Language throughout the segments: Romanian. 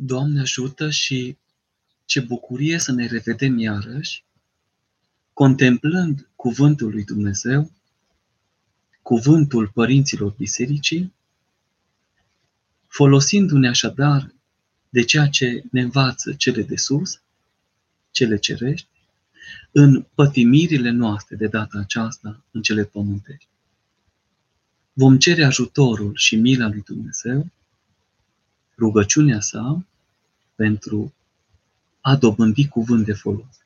Doamne ajută și ce bucurie să ne revedem iarăși, contemplând cuvântul lui Dumnezeu, cuvântul părinților bisericii, folosindu-ne așadar de ceea ce ne învață cele de sus, cele cerești, în pătimirile noastre de data aceasta în cele pământești. Vom cere ajutorul și mila lui Dumnezeu, rugăciunea sa pentru a dobândi cuvânt de folos.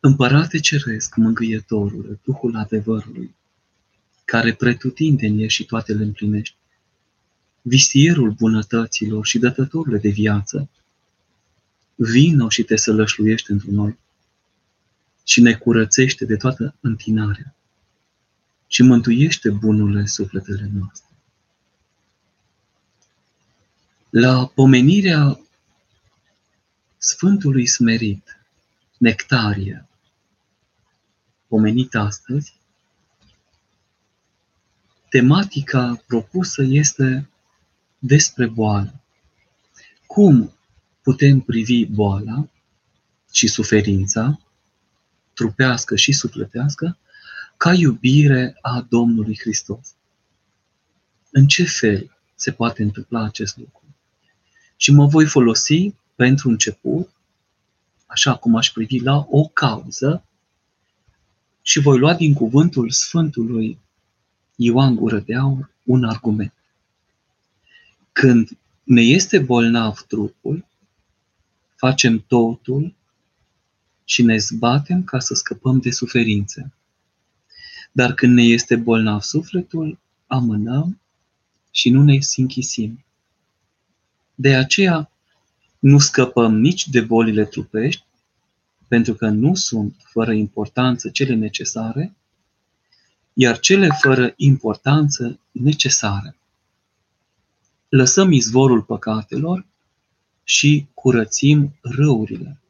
Împărate Ceresc, Mângâietorul, Duhul adevărului, care pretutindeni și toate le împlinești, vistierul bunătăților și dătătorule de viață, vino și te sălășluiește într noi și ne curățește de toată întinarea și mântuiește bunurile sufletele noastre. La pomenirea Sfântului Smerit, Nectarie, pomenit astăzi, tematica propusă este despre boală. Cum putem privi boala și suferința, trupească și sufletească, ca iubire a Domnului Hristos? În ce fel se poate întâmpla acest lucru? Și mă voi folosi pentru început, așa cum aș privi la o cauză, și voi lua din cuvântul Sfântului Ioan Gură de Aur un argument. Când ne este bolnav trupul, facem totul și ne zbatem ca să scăpăm de suferințe. Dar când ne este bolnav sufletul, amânăm și nu ne închisim. De aceea nu scăpăm nici de bolile trupești, pentru că nu sunt fără importanță cele necesare, iar cele fără importanță necesare. Lăsăm izvorul păcatelor și curățim răurile.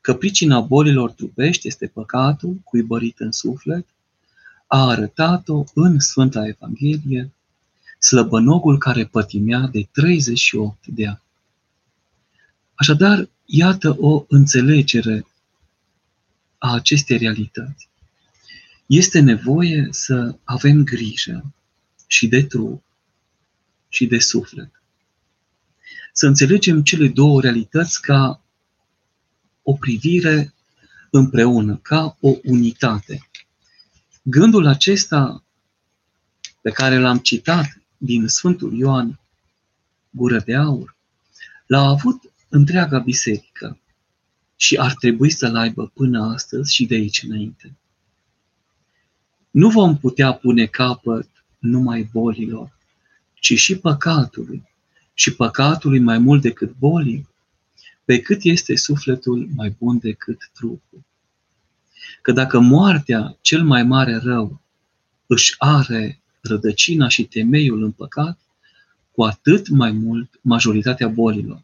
Că pricina bolilor trupești este păcatul cuibărit în suflet, a arătat-o în Sfânta Evanghelie slăbănogul care pătimea de 38 de ani. Așadar, iată o înțelegere a acestei realități. Este nevoie să avem grijă și de trup și de suflet. Să înțelegem cele două realități ca o privire împreună, ca o unitate. Gândul acesta pe care l-am citat din Sfântul Ioan, gură de aur, l-a avut întreaga biserică și ar trebui să-l aibă până astăzi și de aici înainte. Nu vom putea pune capăt numai bolilor, ci și păcatului, și păcatului mai mult decât bolii, pe cât este sufletul mai bun decât trupul. Că dacă moartea, cel mai mare rău, își are rădăcina și temeiul în păcat, cu atât mai mult majoritatea bolilor.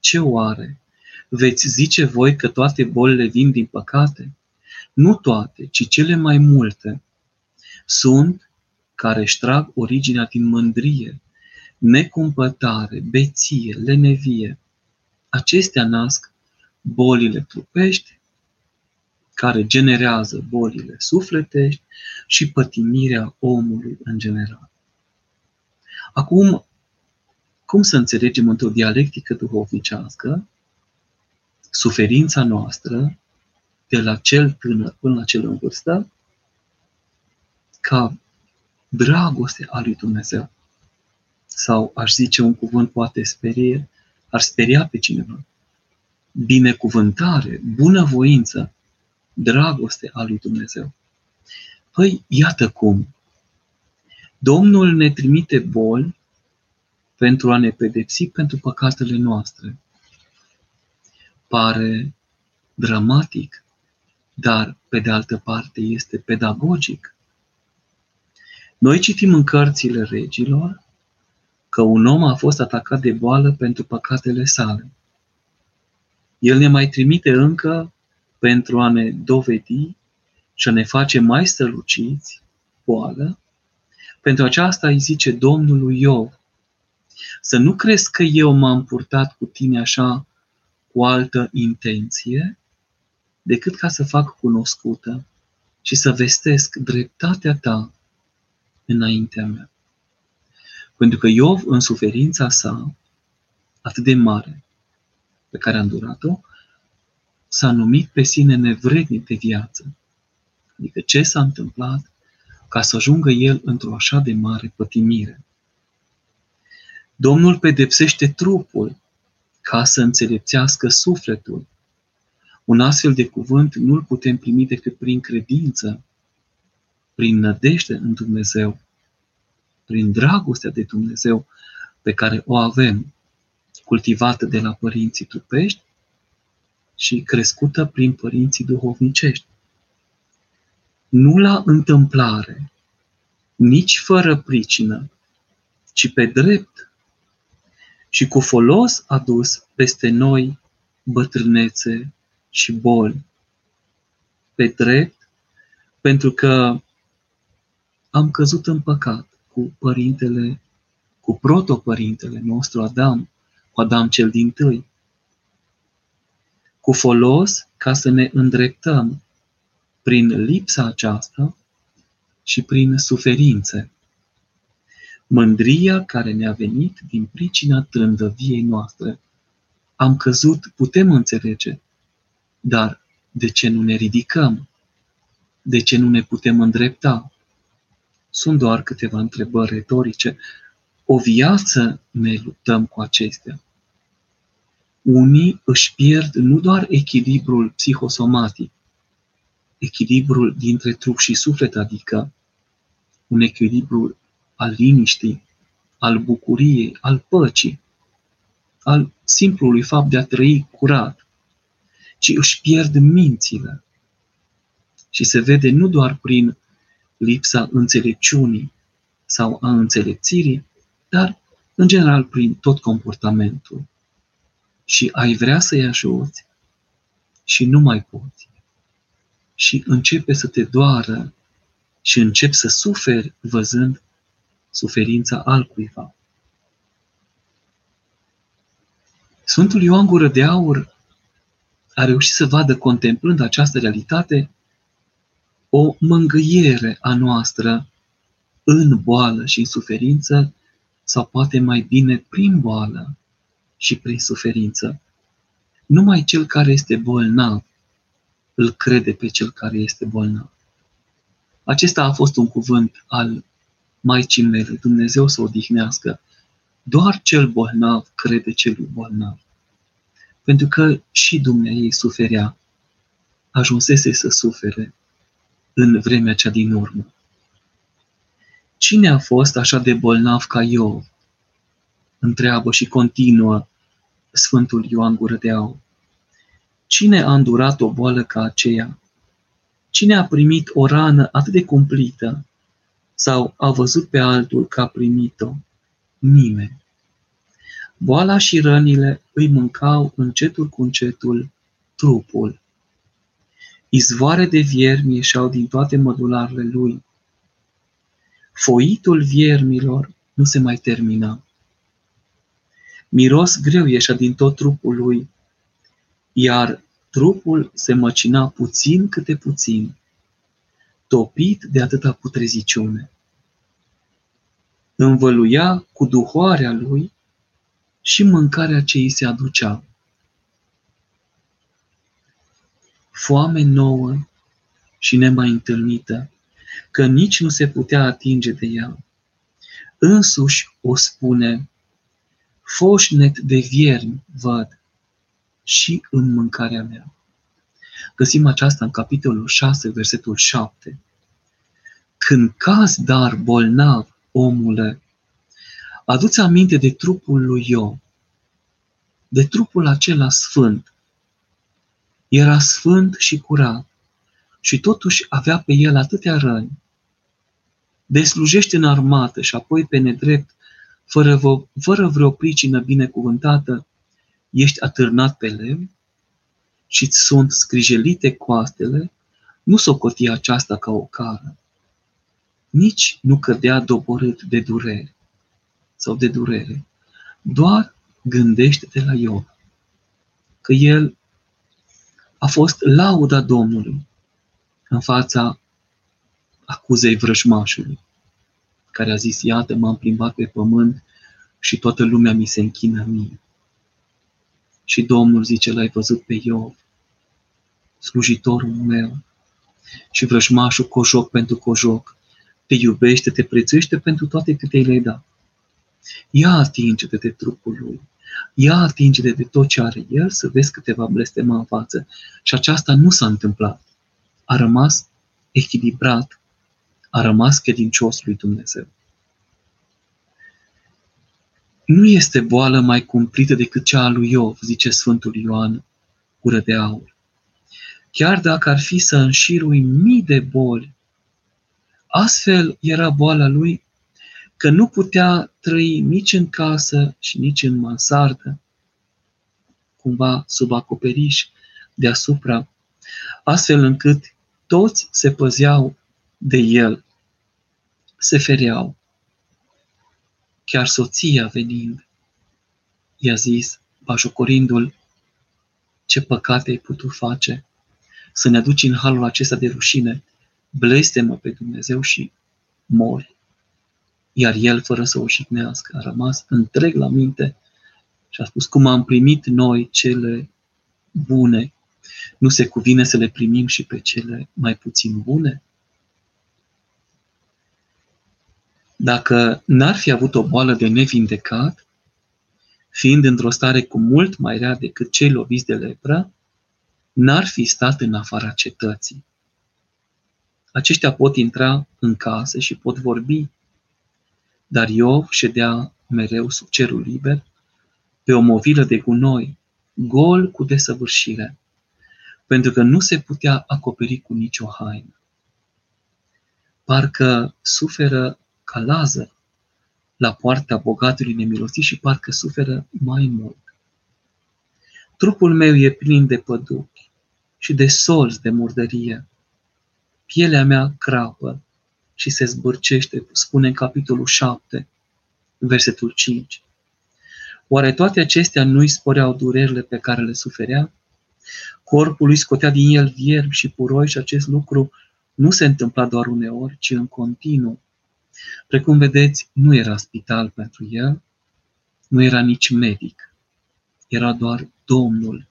Ce oare? Veți zice voi că toate bolile vin din păcate? Nu toate, ci cele mai multe. Sunt care își trag originea din mândrie, necumpătare, beție, lenevie. Acestea nasc bolile trupești, care generează bolile sufletești și pătimirea omului în general. Acum, cum să înțelegem într-o dialectică duhovnicească suferința noastră de la cel tânăr până la cel în vârstă ca dragoste a lui Dumnezeu. Sau aș zice un cuvânt poate sperie, ar speria pe cineva. Binecuvântare, bunăvoință, dragoste a lui Dumnezeu. Păi, iată cum. Domnul ne trimite boli pentru a ne pedepsi pentru păcatele noastre. Pare dramatic, dar pe de altă parte este pedagogic. Noi citim în cărțile regilor că un om a fost atacat de boală pentru păcatele sale. El ne mai trimite încă pentru a ne dovedi și a ne face mai străluciți boală. Pentru aceasta îi zice Domnul lui Iov, Să nu crezi că eu m-am purtat cu tine așa cu altă intenție, decât ca să fac cunoscută și să vestesc dreptatea ta înaintea mea. Pentru că Iov, în suferința sa atât de mare pe care a îndurat-o, s-a numit pe sine nevrednic de viață. Adică ce s-a întâmplat ca să ajungă el într-o așa de mare pătimire. Domnul pedepsește trupul ca să înțelepțească sufletul. Un astfel de cuvânt nu-l putem primi decât prin credință, prin nădejde în Dumnezeu, prin dragostea de Dumnezeu pe care o avem, cultivată de la părinții trupești și crescută prin părinții duhovnicești. Nu la întâmplare, nici fără pricină, ci pe drept și cu folos adus peste noi bătrânețe și boli. Pe drept, pentru că am căzut în păcat cu părintele, cu protopărintele nostru Adam, cu Adam cel din tâi. Cu folos ca să ne îndreptăm prin lipsa aceasta și prin suferințe. Mândria care ne-a venit din pricina trândăviei noastre. Am căzut, putem înțelege, dar de ce nu ne ridicăm? De ce nu ne putem îndrepta? Sunt doar câteva întrebări retorice. O viață ne luptăm cu acestea. Unii își pierd nu doar echilibrul psihosomatic, echilibrul dintre trup și suflet, adică un echilibru al liniștii, al bucuriei, al păcii, al simplului fapt de a trăi curat, ci își pierd mințile. Și se vede nu doar prin lipsa înțelepciunii sau a înțelepțirii, dar în general prin tot comportamentul. Și ai vrea să-i ajuți și nu mai poți. Și începe să te doară și începi să suferi văzând suferința altcuiva. Sfântul Ioan Gură de Aur a reușit să vadă, contemplând această realitate, o mângâiere a noastră în boală și în suferință, sau poate mai bine prin boală și prin suferință. Numai cel care este bolnav îl crede pe cel care este bolnav. Acesta a fost un cuvânt al Maicii mele, Dumnezeu să o odihnească. Doar cel bolnav crede celui bolnav. Pentru că și Dumnezeu suferea, ajunsese să sufere în vremea cea din urmă. Cine a fost așa de bolnav ca Iov? Întreabă și continuă Sfântul Ioan Gură de Aur. Cine a îndurat o boală ca aceea? Cine a primit o rană atât de cumplită sau a văzut pe altul că a primit-o? Nimeni. Boala și rănile îi mâncau încetul cu încetul trupul. Izvoare de viermi ieșeau din toate mădularele lui. Foitul viermilor nu se mai termina. Miros greu ieșea din tot trupul lui, iar trupul se măcina puțin câte puțin, topit de atâta putreziciune. Învăluia cu duhoarea lui și mâncarea ce îi se aducea. Foame nouă și nemai întâlnită, că nici nu se putea atinge de ea. Însuși o spune, foșnet de viermi văd și în mâncarea mea. Găsim aceasta în capitolul 6, versetul 7. Când caz dar bolnav, omule, aduți aminte de trupul lui Iov, de trupul acela sfânt. Era sfânt și curat și totuși avea pe el atâtea răni. De slujește în armată și apoi pe nedrept, fără, vă, fără vreo pricină binecuvântată, ești atârnat pe lemn și îți sunt scrijelite coastele, nu socoti aceasta ca o cară. Nici nu cădea doborât de durere sau de durere. Doar gândește-te la Iov, că el a fost lauda Domnului în fața acuzei vrăjmașului, care a zis, iată, m-am plimbat pe pământ și toată lumea mi se închină mie. Și Domnul zice, l-ai văzut pe Iov, slujitorul meu, și vrăjmașul cojoc pentru cojoc, te iubește, te prețuiește pentru toate câte îi le da. Ia atinge-te de trupul lui, ia atinge-te de tot ce are el, să vezi câteva blestema în față. Și aceasta nu s-a întâmplat. A rămas echilibrat, a rămas credincios lui Dumnezeu. Nu este boală mai cumplită decât cea a lui Iov, zice Sfântul Ioan, gură de aur. Chiar dacă ar fi să înșirui mii de boli, astfel era boala lui că nu putea trăi nici în casă și nici în mansardă, cumva sub acoperiș deasupra, astfel încât toți se păzeau de el, se fereau. Chiar soția venind, i-a zis, bajocorindu-l, ce păcate ai putut face, să ne aduci în halul acesta de rușine, blestemă pe Dumnezeu și mori. Iar el, fără să o șicnească, a rămas întreg la minte și a spus, cum am primit noi cele bune, nu se cuvine să le primim și pe cele mai puțin bune? Dacă n-ar fi avut o boală de nevindecat, fiind într-o stare cu mult mai rea decât cei loviți de lepră, n-ar fi stat în afara cetății. Aceștia pot intra în case și pot vorbi, dar Iov ședea mereu sub cerul liber, pe o movilă de gunoi, gol cu desăvârșire, pentru că nu se putea acoperi cu nicio haină. Parcă suferă ca Lazar la poarta bogatului nemilosit și parcă suferă mai mult. Trupul meu e plin de păduchi și de solzi de murdărie. Pielea mea crapă și se zbârcește, spune în capitolul 7, versetul 5. Oare toate acestea nu-i sporeau durerile pe care le suferea? Corpul lui scotea din el vierbi și puroi și acest lucru nu se întâmpla doar uneori, ci în continuu. Precum vedeți, nu era spital pentru el, nu era nici medic, era doar Domnul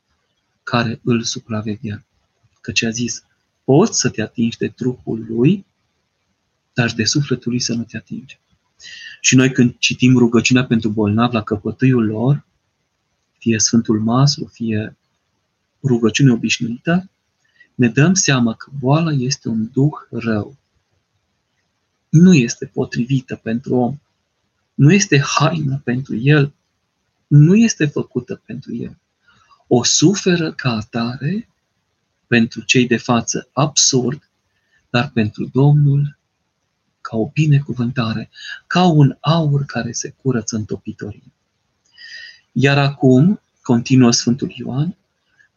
care îl supraveghea. Căci a zis, poți să te atingi de trupul lui, dar de sufletul lui să nu te atingi. Și noi când citim rugăciunea pentru bolnav la căpătâiul lor, fie Sfântul Maslu, fie rugăciune obișnuită, ne dăm seama că boala este un duh rău. Nu este potrivită pentru om. Nu este haină pentru el. Nu este făcută pentru el. O suferă ca atare pentru cei de față absurd, dar pentru Domnul ca o binecuvântare, ca un aur care se curăță în topitorie. Iar acum, continuă Sfântul Ioan,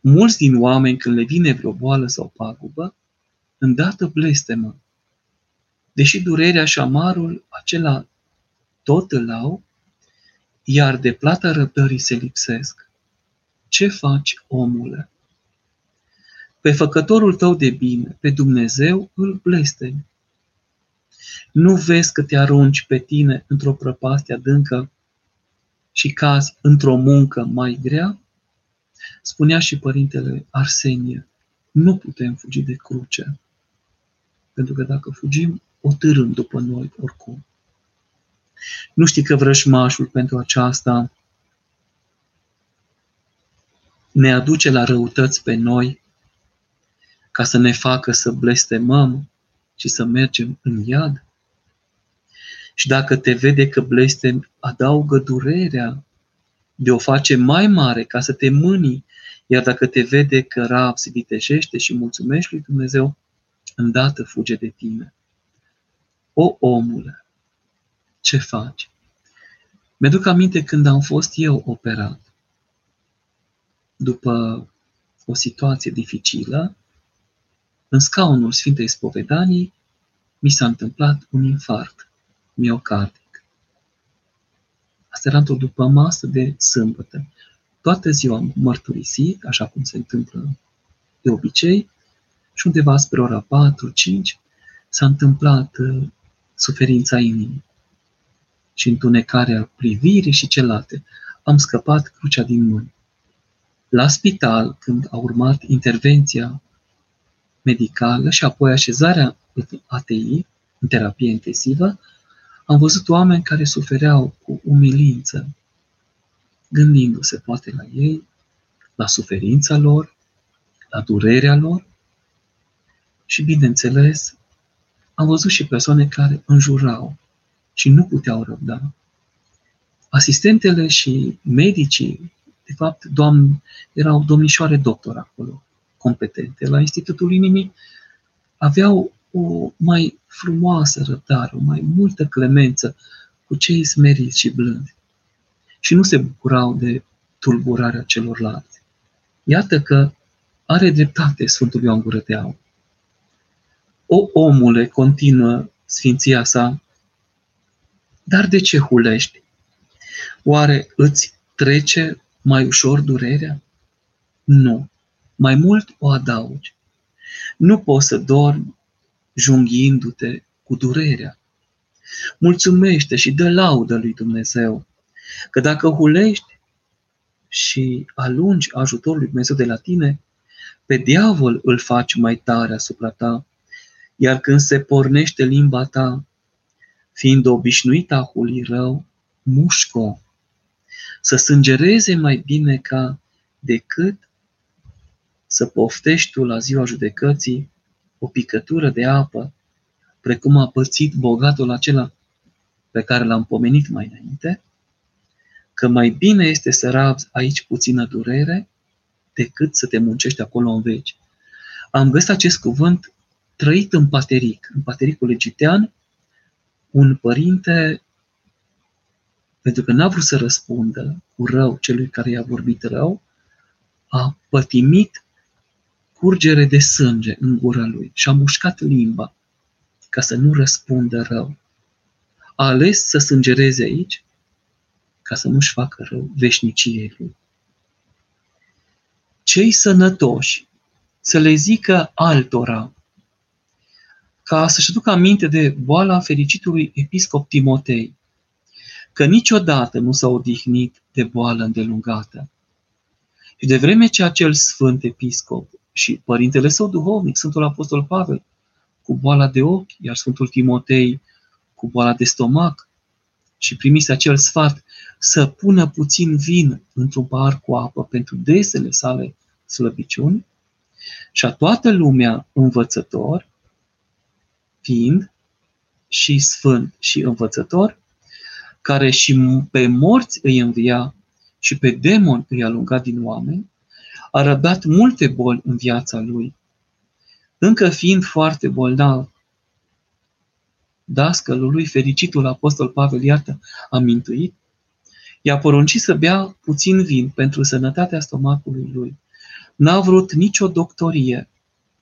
mulți din oameni când le vine vreo boală sau pagubă, îndată blestemă. Deși durerea și amarul acela tot îl au, iar de plata răbdării se lipsesc. Ce faci, omule? Pe făcătorul tău de bine, pe Dumnezeu, îl blestemi. Nu vezi că te arunci pe tine într-o prăpastie adâncă și cazi într-o muncă mai grea? Spunea și părintele Arsenie, nu putem fugi de cruce, pentru că dacă fugim, o târâm după noi oricum. Nu știi că vrășmașul pentru aceasta ne aduce la răutăți pe noi ca să ne facă să blestemăm și să mergem în iad? Și dacă te vede că blestem, adaugă durerea de o face mai mare ca să te mâni, iar dacă te vede că rab se vitejește și mulțumești lui Dumnezeu, îndată fuge de tine. O omule, ce faci? Mi-aduc aminte când am fost eu operat. După o situație dificilă, în scaunul Sfintei Spovedanii mi s-a întâmplat un infart miocardic. Asta era într-o după masă de sâmbătă. Toată ziua am mărturisit, așa cum se întâmplă de obicei, și undeva spre ora 4-5 s-a întâmplat uh, suferința inimii și întunecarea privirii și celelalte. Am scăpat crucea din mână. La spital, când a urmat intervenția medicală și apoi așezarea în ATI, în terapie intensivă, am văzut oameni care sufereau cu umilință, gândindu-se poate la ei, la suferința lor, la durerea lor și, bineînțeles, am văzut și persoane care înjurau și nu puteau răbda. Asistentele și medicii, de fapt, doamn, erau domnișoare doctor acolo, competente la Institutul Inimii, aveau o mai frumoasă răbdare, o mai multă clemență cu cei smeriți și blânzi. Și nu se bucurau de tulburarea celorlalți. Iată că are dreptate Sfântul Ioan Gură de Aur. O omule, continuă sfinția sa, dar de ce hulești? Oare îți trece mai ușor durerea? Nu. Mai mult o adaugi. Nu poți să dormi junghiindu-te cu durerea. Mulțumește și dă laudă lui Dumnezeu, că dacă hulești și alungi ajutorul lui Dumnezeu de la tine, pe diavol îl faci mai tare asupra ta, iar când se pornește limba ta, fiind obișnuită a huli rău, mușco, să sângereze mai bine ca decât să poftești tu la ziua judecății o picătură de apă, precum a pățit bogatul acela pe care l-am pomenit mai înainte, că mai bine este să rabzi aici puțină durere decât să te muncești acolo în veci. Am găsit acest cuvânt trăit în pateric, în patericul egiptean, un părinte, pentru că n-a vrut să răspundă cu rău celui care i-a vorbit rău, a pătimit curgere de sânge în gura lui și a mușcat limba ca să nu răspundă rău. A ales să sângereze aici ca să nu-și facă rău veșniciei lui. Cei sănătoși să le zică altora ca să-și aducă aminte de boala fericitului episcop Timotei, că niciodată nu s-a odihnit de boală îndelungată. Și de vreme ce acel sfânt episcop și părintele său duhovnic, Sfântul Apostol Pavel, cu boala de ochi, iar Sfântul Timotei cu boala de stomac, și primise acel sfat să pună puțin vin într-un pahar cu apă pentru desele sale slăbiciuni, și a toată lumea învățător, fiind și sfânt și învățător, care și pe morți îi învia și pe demon îi alunga din oameni, a răbdat multe boli în viața lui. Încă fiind foarte bolnav, dascălul lui, fericitul apostol Pavel, iată, a mintuit, i-a poruncit să bea puțin vin pentru sănătatea stomacului lui. N-a vrut nicio doctorie,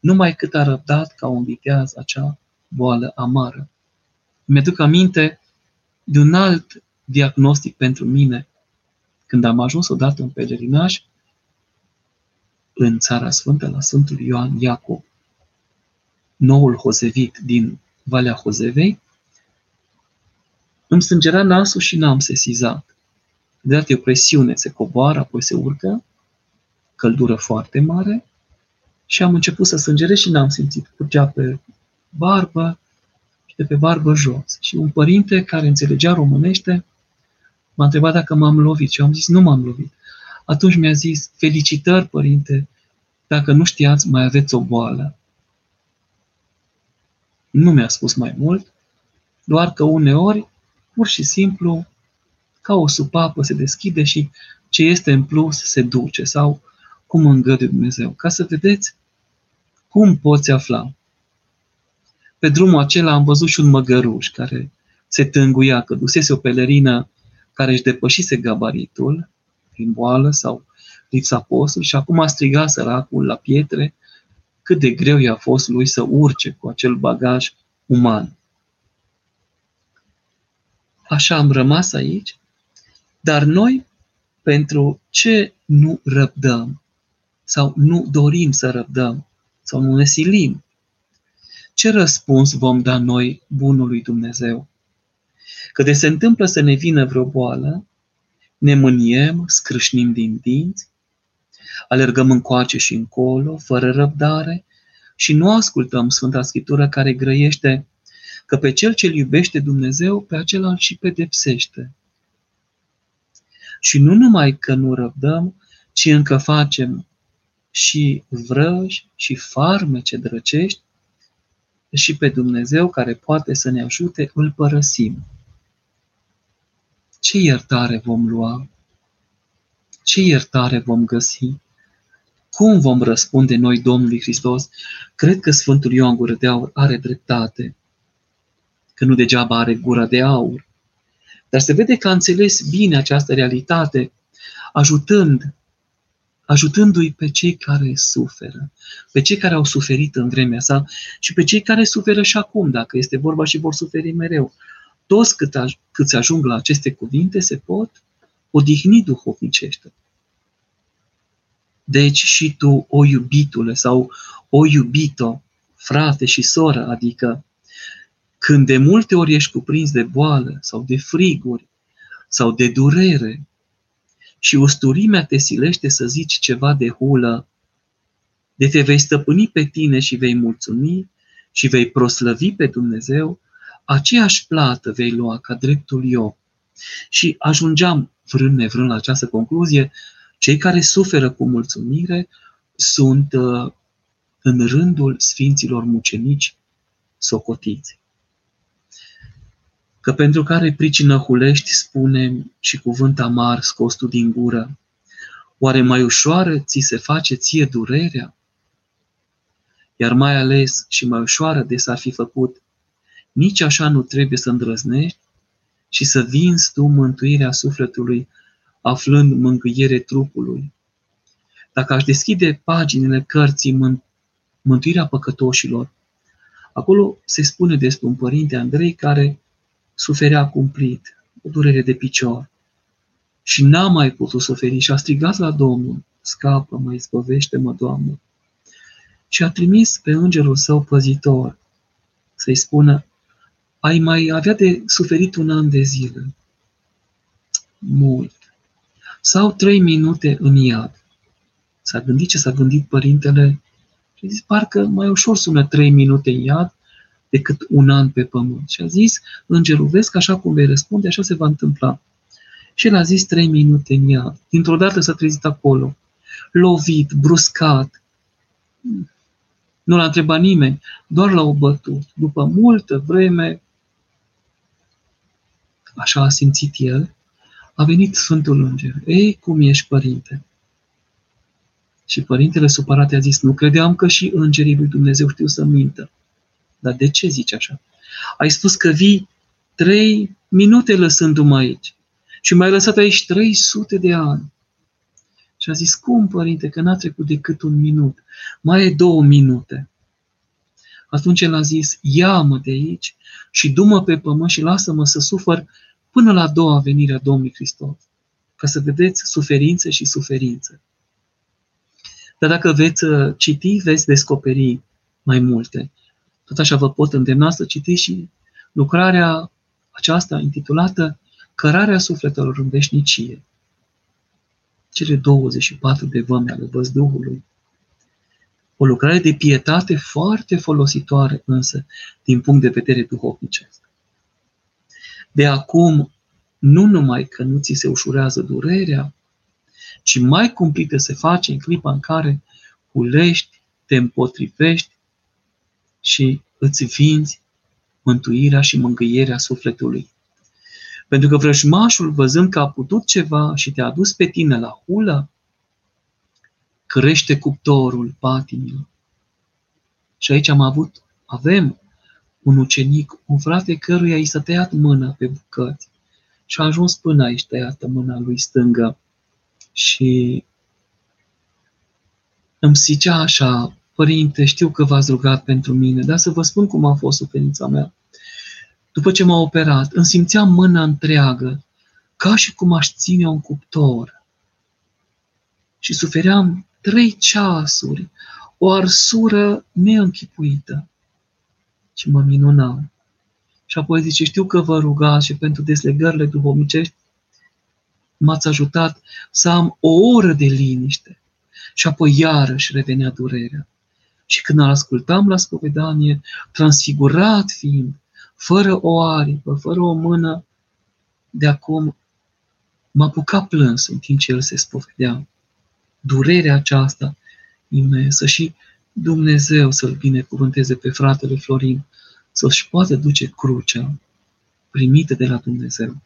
numai cât a răbdat ca un viteaz acea boală amară. Mi-aduc aminte de un alt diagnostic pentru mine. Când am ajuns odată în pelerinaj, în Țara Sfântă, la Sfântul Ioan Iacob, noul Hozevit din Valea Hozevei, îmi sângera nasul și n-am sesizat. De e o presiune, se coboară, apoi se urcă, căldură foarte mare și am început să sângerez și n-am simțit. Curgea pe barbă și de pe barbă jos. Și un părinte care înțelegea românește m-a întrebat dacă m-am lovit și eu am zis nu m-am lovit. Atunci mi-a zis, felicitări, părinte, dacă nu știați, mai aveți o boală. Nu mi-a spus mai mult, doar că uneori, pur și simplu, ca o supapă se deschide și ce este în plus se duce sau cum îngăduie Dumnezeu. Ca să vedeți cum poți afla. Pe drumul acela am văzut și un măgăruș care se tânguia, că dusese o pelerină care își depășise gabaritul prin boală sau lipsa postului și acum a strigat săracul la pietre cât de greu i-a fost lui să urce cu acel bagaj uman. Așa am rămas aici Dar noi, pentru ce nu răbdăm sau nu dorim să răbdăm sau nu ne silim? Ce răspuns vom da noi bunului Dumnezeu? Că de se întâmplă să ne vină vreo boală, ne mâniem, scrâșnim din dinți, alergăm încoace și încolo, fără răbdare, și nu ascultăm Sfânta Scriptură care grăiește că pe cel ce iubește Dumnezeu, pe acela și pedepsește. Și nu numai că nu răbdăm, ci încă facem și vrăji și farmece drăcești și pe Dumnezeu care poate să ne ajute, îl părăsim. Ce iertare vom lua? Ce iertare vom găsi? Cum vom răspunde noi Domnului Hristos? Cred că Sfântul Ioan Gură de Aur are dreptate, că nu degeaba are gura de aur. Dar se vede că a înțeles bine această realitate, ajutând, ajutându-i pe cei care suferă, pe cei care au suferit în vremea sa și pe cei care suferă și acum, dacă este vorba și vor suferi mereu. Toți cât, aj- cât ajung la aceste cuvinte se pot odihni duhovnicește. Deci și tu, o iubitule sau o iubito, frate și soră, adică când de multe ori ești cuprins de boală sau de friguri sau de durere și usturimea te silește să zici ceva de hulă, de te vei stăpâni pe tine și vei mulțumi și vei proslăvi pe Dumnezeu, aceeași plată vei lua ca dreptul eu. Și ajungeam, vrând nevrând la această concluzie, cei care suferă cu mulțumire sunt uh, în rândul sfinților mucenici socotiți. Că pentru care pricină hulești, spune și cuvânt amar scos tu din gură, oare mai ușoară ți se face ție durerea? Iar mai ales și mai ușoară de s-ar fi făcut, nici așa nu trebuie să îndrăznești și să vinzi tu mântuirea sufletului aflând mângâiere trupului. Dacă aș deschide paginile cărții Mântuirea păcătoșilor, acolo se spune despre un părinte Andrei care suferea cumplit, o durere de picior și n-a mai putut suferi și a strigat la Domnul, scapă-mă, izbăvește-mă, Doamne. Și a trimis pe îngerul său păzitor să-i spună, ai mai avea de suferit un an de zile. Mult sau trei minute în iad. S-a gândit ce s-a gândit părintele și a zis, parcă mai ușor sună trei minute în iad decât un an pe pământ. Și a zis, îngerul, vezi că așa cum vei răspunde, așa se va întâmpla. Și el a zis trei minute în iad. Dintr-o dată s-a trezit acolo, lovit, bruscat. Nu l-a întrebat nimeni, doar l-au bătut. După multă vreme, așa a simțit el, a venit Sfântul Înger. Ei, cum ești, părinte? Și părintele supărat a zis, nu credeam că și îngerii lui Dumnezeu știu să mintă. Dar de ce zici așa? Ai spus că vii trei minute lăsându-mă aici și m-ai lăsat aici 300 de ani. Și a zis, cum, părinte, că n-a trecut decât un minut, mai e două minute. Atunci el a zis, ia-mă de aici și du-mă pe pământ și lasă-mă să sufăr până la a doua venire a Domnului Hristos, ca să vedeți suferințe și suferințe. Dar dacă veți uh, citi, veți descoperi mai multe. Tot așa vă pot îndemna să citiți și lucrarea aceasta intitulată Cărarea sufletelor în veșnicie. Cele 24 de vămi ale văzduhului. O lucrare de pietate foarte folositoare însă din punct de vedere duhovnicesc. De acum, nu numai că nu ți se ușurează durerea, ci mai cumplită se face în clipa în care culești, te împotrivești și îți vinzi mântuirea și mângâierea sufletului. Pentru că vrăjmașul, văzând că a putut ceva și te-a dus pe tine la hulă, crește cuptorul patimilor. Și aici am avut, avem un ucenic, un frate căruia i s-a tăiat mâna pe bucăți și a ajuns până aici tăiată mâna lui stângă. Și îmi zicea așa, părinte, știu că v-ați rugat pentru mine, dar să vă spun cum a fost suferința mea. După ce m-a operat, îmi simțeam mâna întreagă, ca și cum aș ține un cuptor. Și sufeream trei ceasuri, o arsură neînchipuită. Și mă minunam. Și apoi zice, știu că vă rugați și pentru deslegările duhovnicești m-ați ajutat să am o oră de liniște. Și apoi iarăși revenea durerea. Și când ascultam la spovedanie, transfigurat fiind, fără o aripă, fără o mână, de acum m-a apucat plâns în timp ce el se spovedea. Durerea aceasta imensă și Dumnezeu să-l binecuvânteze pe fratele Florin, să-și poată duce crucea primită de la Dumnezeu.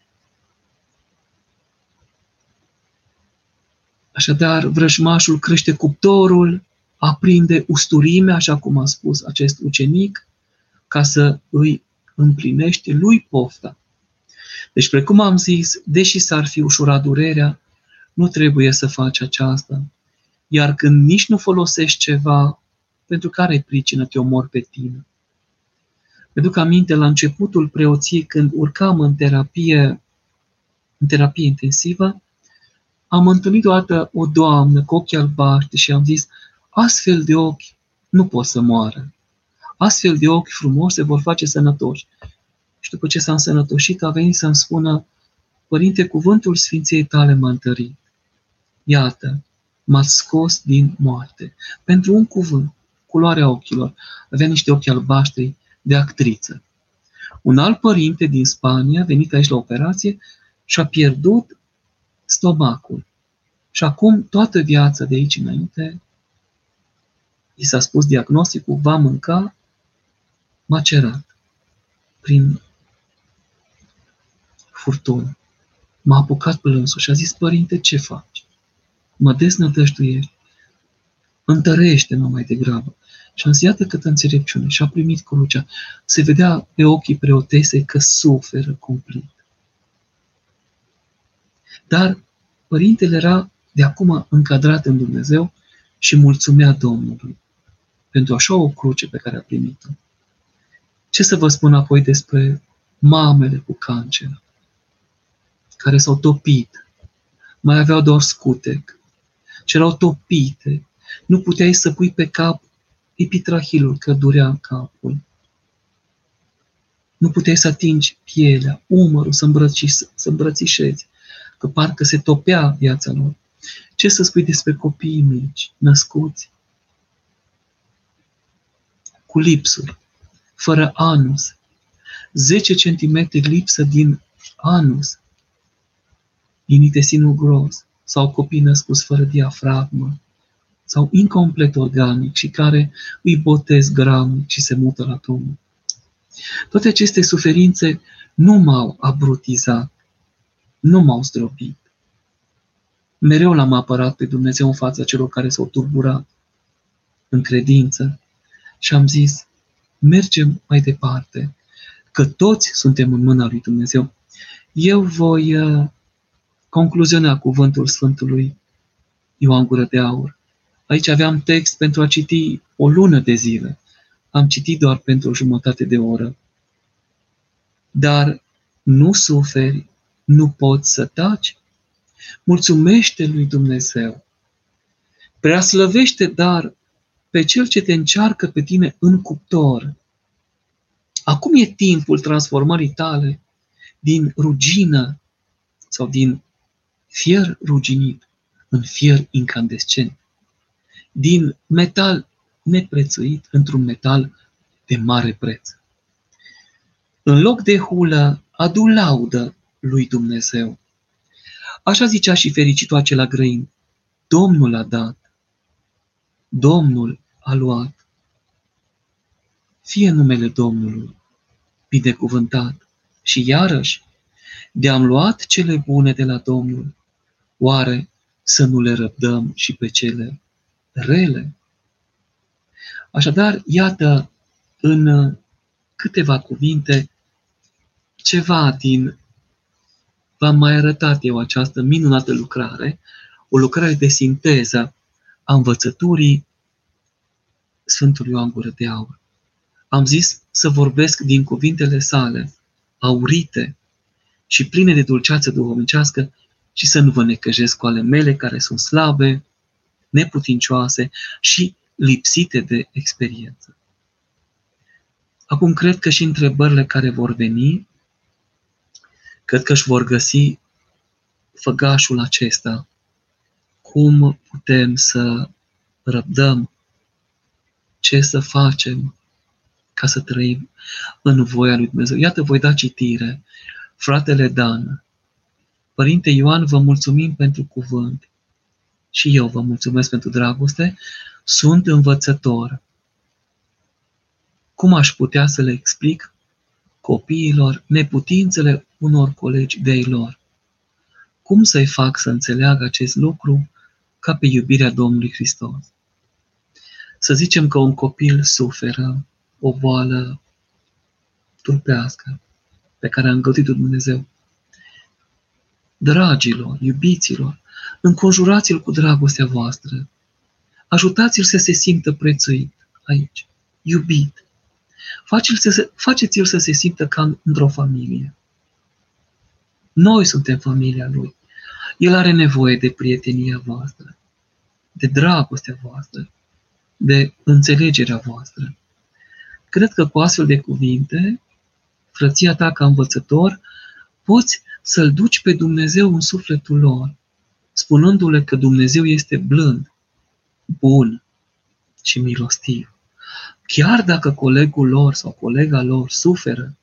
Așadar, vrăjmașul crește cuptorul, aprinde usturime, așa cum a spus acest ucenic, ca să îi împlinește lui pofta. Deci, precum am zis, deși s-ar fi ușurat durerea, nu trebuie să faci aceasta. Iar când nici nu folosești ceva, pentru care pricină te omor pe tine? Mă duc aminte la începutul preoției, când urcam în terapie, în terapie intensivă, am întâlnit o dată o doamnă cu ochii albaștri și am zis, astfel de ochi nu pot să moară. Astfel de ochi frumoși se vor face sănătoși. Și după ce s-a însănătoșit, a venit să-mi spună, Părinte, cuvântul Sfinției tale m-a întărit. Iată, m-ați scos din moarte. Pentru un cuvânt, culoarea ochilor, avea niște ochi albaștri de actriță. Un alt părinte din Spania, venit aici la operație, și-a pierdut stomacul. Și acum toată viața de aici înainte, i s-a spus diagnosticul, va mânca macerat prin furtună. M-a apucat plânsul și a zis, părinte, ce faci? Mă deznădăjduiești? Întărește-mă mai degrabă. Și am zis, iată câtă înțelepciune. Și a primit crucea. Se vedea pe ochii preotesei că suferă cumplit. Dar părintele era de acum încadrat în Dumnezeu și mulțumea Domnului pentru așa o cruce pe care a primit-o. Ce să vă spun apoi despre mamele cu cancer, care s-au topit, mai aveau doar scutec, și erau topite, nu puteai să pui pe cap epitrahilul, că durea capul. Nu puteai să atingi pielea, umărul, să, îmbrăci, să îmbrățișezi că parcă se topea viața lor. Ce să spui despre copiii mici, născuți, cu lipsuri, fără anus, 10 cm lipsă din anus, din intestinul gros, sau copii născuți fără diafragmă, sau incomplet organic și care îi botez gramic și se mută la tomul. Toate aceste suferințe nu m-au abrutizat, nu m-au zdrobit. Mereu l-am apărat pe Dumnezeu în fața celor care s-au turburat în credință și am zis, mergem mai departe, că toți suntem în mâna lui Dumnezeu. Eu voi uh, concluziona cuvântul Sfântului Ioan Gură de Aur. Aici aveam text pentru a citi o lună de zile. Am citit doar pentru o jumătate de oră. Dar nu suferi nu poți să taci? Mulțumește lui Dumnezeu. Prea slăvește, dar pe cel ce te încearcă pe tine în cuptor. Acum e timpul transformării tale din rugină sau din fier ruginit în fier incandescent, din metal neprețuit într-un metal de mare preț. În loc de hulă, adu laudă lui Dumnezeu. Așa zicea și fericitul acela grăin. Domnul a dat. Domnul a luat. Fie numele Domnului binecuvântat. Și iarăși, de-am luat cele bune de la Domnul, oare să nu le răbdăm și pe cele rele? Așadar, iată în câteva cuvinte ceva din v-am mai arătat eu această minunată lucrare, o lucrare de sinteză a învățăturii Sfântului Ioan Gură de Aur. Am zis să vorbesc din cuvintele sale, aurite, și pline de dulceață duhovnicească și să nu vă necăjesc cu ale mele care sunt slabe, neputincioase și lipsite de experiență. Acum cred că și întrebările care vor veni, cred că își vor găsi făgașul acesta. Cum putem să răbdăm? Ce să facem ca să trăim în voia lui Dumnezeu? Iată, voi da citire. Fratele Dan, Părinte Ioan, vă mulțumim pentru cuvânt și eu vă mulțumesc pentru dragoste. Sunt învățător. Cum aș putea să le explic copiilor neputințele unor colegi de-ai lor? Cum să-i fac să înțeleagă acest lucru ca pe iubirea Domnului Hristos? Să zicem că un copil suferă o boală trupească pe care a îngătit Dumnezeu. Dragilor, iubiților, înconjurați-l cu dragostea voastră. Ajutați-l să se simtă prețuit aici, iubit. Faceți-l să se, faceți-l să se simtă ca într-o familie. Noi suntem familia lui. El are nevoie de prietenia voastră, de dragostea voastră, de înțelegerea voastră. Cred că cu astfel de cuvinte, frăția ta ca învățător, poți să-L duci pe Dumnezeu în sufletul lor, spunându-le că Dumnezeu este blând, bun și milostiv. Chiar dacă colegul lor sau colega lor suferă,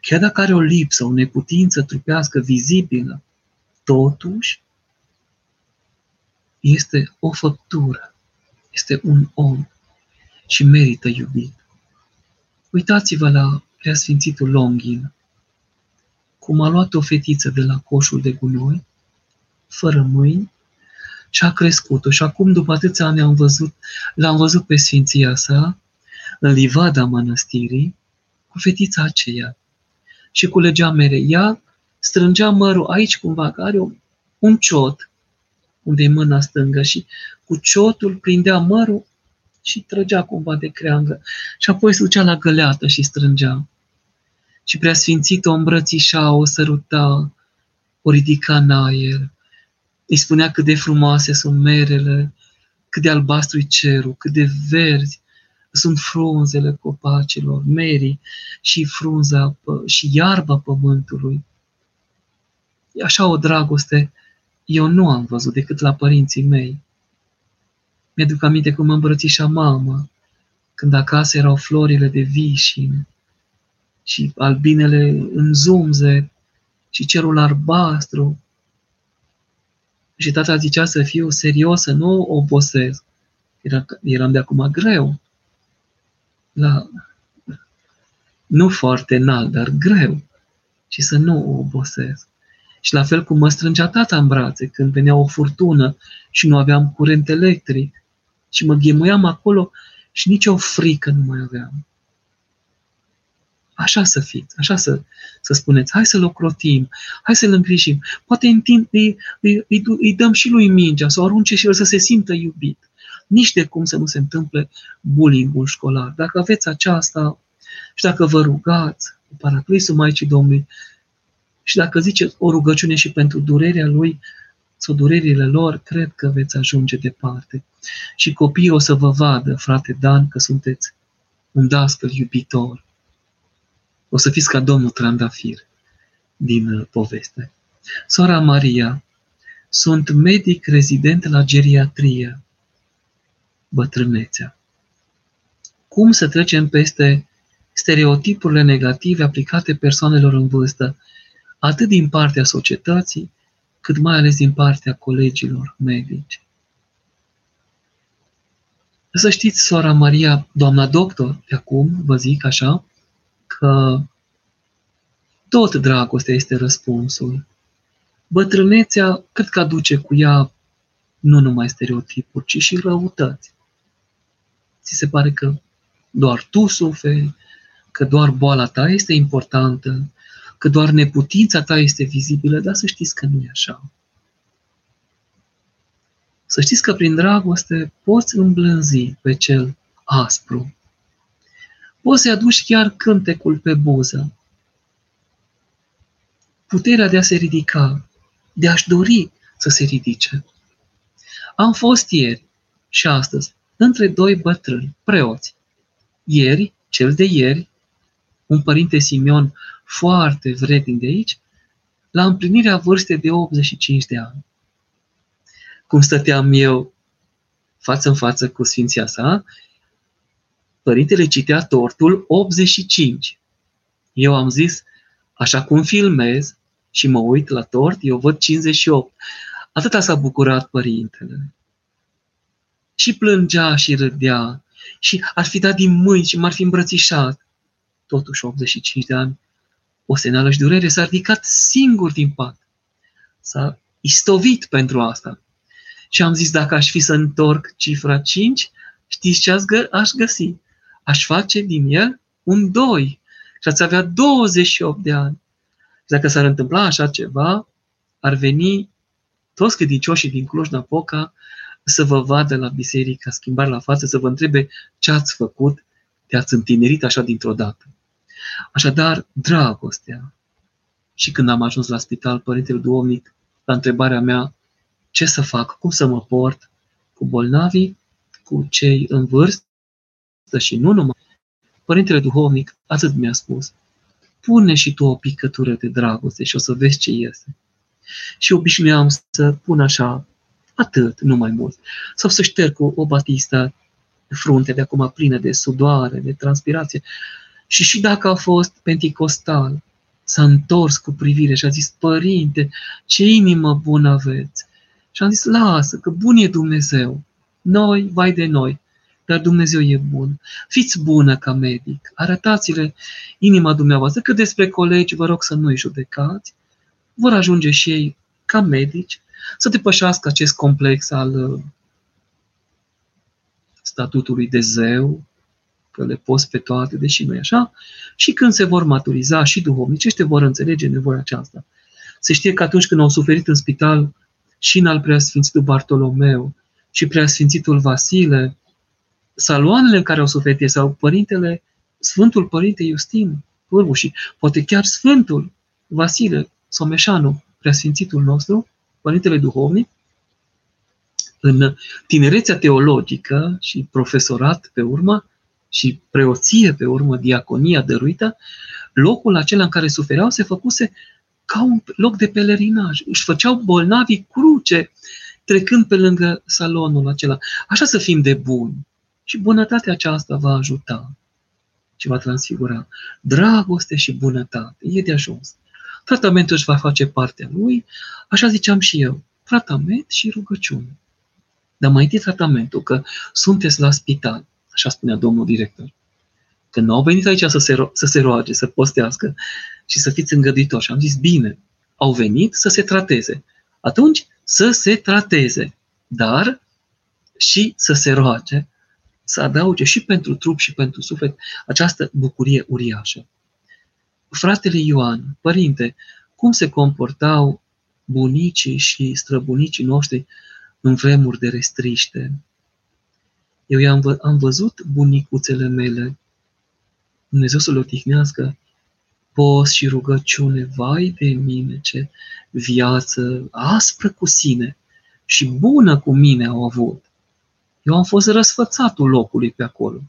chiar dacă are o lipsă, o neputință trupească vizibilă, totuși este o făptură, este un om și merită iubit. Uitați-vă la preasfințitul Longin, cum a luat o fetiță de la coșul de gunoi, fără mâini, și a crescut-o. Și acum, după atâția ani, am văzut, l-am văzut pe Sfinția sa, în livada mănăstirii, cu fetița aceea. Și culegea mere. Ea strângea mărul aici cumva, că are un ciot, unde e mâna stângă și cu ciotul prindea mărul și trăgea cumva de creangă. Și apoi se ducea la găleată și strângea. Și preasfințit o îmbrățișa, o săruta, o ridica în aer. Îi spunea cât de frumoase sunt merele, cât de albastru cerul, cât de verzi sunt frunzele copacilor, merii și frunza și iarba pământului. Așa o dragoste eu nu am văzut decât la părinții mei. Mi-aduc aminte cum mă îmbrățișa mama, când acasă erau florile de vișin și albinele în zumze și cerul albastru. Și tata zicea să fiu serios, să nu obosesc. Era, eram de acum greu. La, nu foarte înalt, dar greu. Și să nu obosesc. Și la fel cum mă strângea tata în brațe când venea o furtună și nu aveam curent electric și mă ghemuiam acolo și nici o frică nu mai aveam. Așa să fiți, așa să, să spuneți, hai să-l ocrotim, hai să-l îngrijim. Poate în timp îi, îi, îi, îi dăm și lui mingea, să o arunce și el să se simtă iubit. Nici de cum să nu se întâmple bullying-ul școlar. Dacă aveți aceasta și dacă vă rugați cu paraclisul Maicii Domnului și dacă ziceți o rugăciune și pentru durerea lui sau durerile lor, cred că veți ajunge departe. Și copiii o să vă vadă, frate Dan, că sunteți un dascăl iubitor. O să fiți ca domnul Trandafir din uh, poveste. Sora Maria, sunt medic rezident la geriatrie, bătrânețea. Cum să trecem peste stereotipurile negative aplicate persoanelor în vârstă atât din partea societății, cât mai ales din partea colegilor medici. Să știți, sora Maria, doamna doctor, de acum vă zic așa, că tot dragostea este răspunsul. Bătrânețea, cred că aduce cu ea nu numai stereotipuri, ci și răutăți. Ți se pare că doar tu suferi, că doar boala ta este importantă, că doar neputința ta este vizibilă, dar să știți că nu e așa. Să știți că prin dragoste poți îmblânzi pe cel aspru. Poți să-i aduci chiar cântecul pe buză. puterea de a se ridica, de a-și dori să se ridice. Am fost ieri și astăzi între doi bătrâni, preoți. Ieri, cel de ieri, un părinte Simion foarte vrednic de aici, la împlinirea vârstei de 85 de ani. Cum stăteam eu față în față cu Sfinția sa, părintele citea tortul 85. Eu am zis, așa cum filmez și mă uit la tort, eu văd 58. Atâta s-a bucurat părintele. Și plângea și râdea și ar fi dat din mâini și m-ar fi îmbrățișat. Totuși, 85 de ani, o senală și durere s-a ridicat singur din pat. S-a istovit pentru asta. Și am zis, dacă aș fi să întorc cifra 5, știți ce aș găsi? Aș face din el un 2 și ați avea 28 de ani. Și dacă s-ar întâmpla așa ceva, ar veni toți credincioșii din Cluj-Napoca să vă vadă la biserică, schimbare la față, să vă întrebe ce ați făcut de ați întinerit așa dintr-o dată. Așadar, dragostea. Și când am ajuns la spital, Părintele Duomnic, la întrebarea mea, ce să fac, cum să mă port cu bolnavii, cu cei în vârstă și nu numai. Părintele Duhovnic atât mi-a spus, pune și tu o picătură de dragoste și o să vezi ce iese. Și obișnuiam să pun așa, atât, nu mai mult. Sau să șterg cu o batistă frunte de acum plină de sudoare, de transpirație. Și și dacă a fost penticostal, s-a întors cu privire și a zis, Părinte, ce inimă bună aveți! Și am zis, lasă, că bun e Dumnezeu. Noi, vai de noi, dar Dumnezeu e bun. Fiți bună ca medic, arătați-le inima dumneavoastră, că despre colegi vă rog să nu-i judecați, vor ajunge și ei ca medici să depășească acest complex al uh, statutului de zeu, că le poți pe toate, deși nu e așa, și când se vor maturiza și duhovnicește, vor înțelege nevoia aceasta. Se știe că atunci când au suferit în spital și în al preasfințitul Bartolomeu și preasfințitul Vasile, saloanele în care au suferit sau părintele, Sfântul Părinte Iustin, Pârvu și poate chiar Sfântul Vasile Someșanu, preasfințitul nostru, Părintele Duhovnic, în tinerețea teologică și profesorat pe urmă și preoție pe urmă, diaconia dăruită, locul acela în care sufereau se făcuse ca un loc de pelerinaj. Își făceau bolnavii cruce trecând pe lângă salonul acela. Așa să fim de buni. Și bunătatea aceasta va ajuta și va transfigura. Dragoste și bunătate. E de ajuns. Tratamentul își va face partea lui, așa ziceam și eu. Tratament și rugăciune. Dar mai întâi tratamentul, că sunteți la spital, așa spunea domnul director. Că nu au venit aici să se, ro- să se roage, să postească și să fiți îngăduitori. Și am zis, bine, au venit să se trateze. Atunci să se trateze, dar și să se roage, să adauge și pentru trup și pentru suflet această bucurie uriașă. Fratele Ioan, părinte, cum se comportau bunicii și străbunicii noștri în vremuri de restriște? Eu i-am vă- am văzut bunicuțele mele, Dumnezeu să le odihnească, post și rugăciune, vai de mine, ce viață aspră cu sine și bună cu mine au avut. Eu am fost răsfățatul locului pe acolo.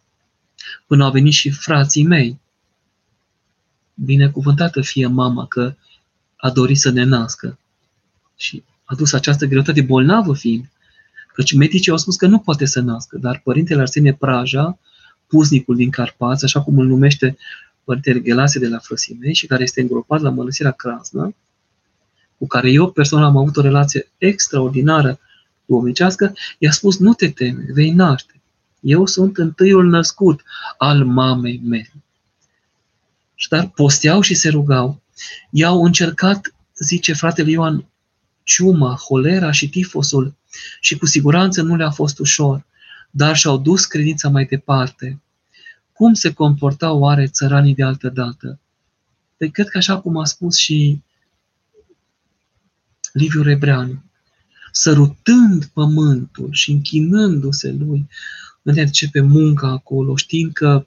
Până au venit și frații mei. Binecuvântată fie mama că a dorit să ne nască. Și a dus această greutate bolnavă fiind. Căci medicii au spus că nu poate să nască, dar părintele Arsenie Praja, puznicul din Carpați, așa cum îl numește părintele Ghelase de la Frăsimei și care este îngropat la Mănăstirea Crasnă, cu care eu personal am avut o relație extraordinară duomnicească, i-a spus, nu te teme, vei naște. Eu sunt întâiul născut al mamei mele. Și dar posteau și se rugau. I-au încercat, zice fratele Ioan, ciuma, holera și tifosul și cu siguranță nu le-a fost ușor, dar și-au dus credința mai departe. Cum se comportau oare țăranii de altă dată? Păi cred că așa cum a spus și Liviu Rebreanu, sărutând pământul și închinându-se lui, începe munca acolo, știind că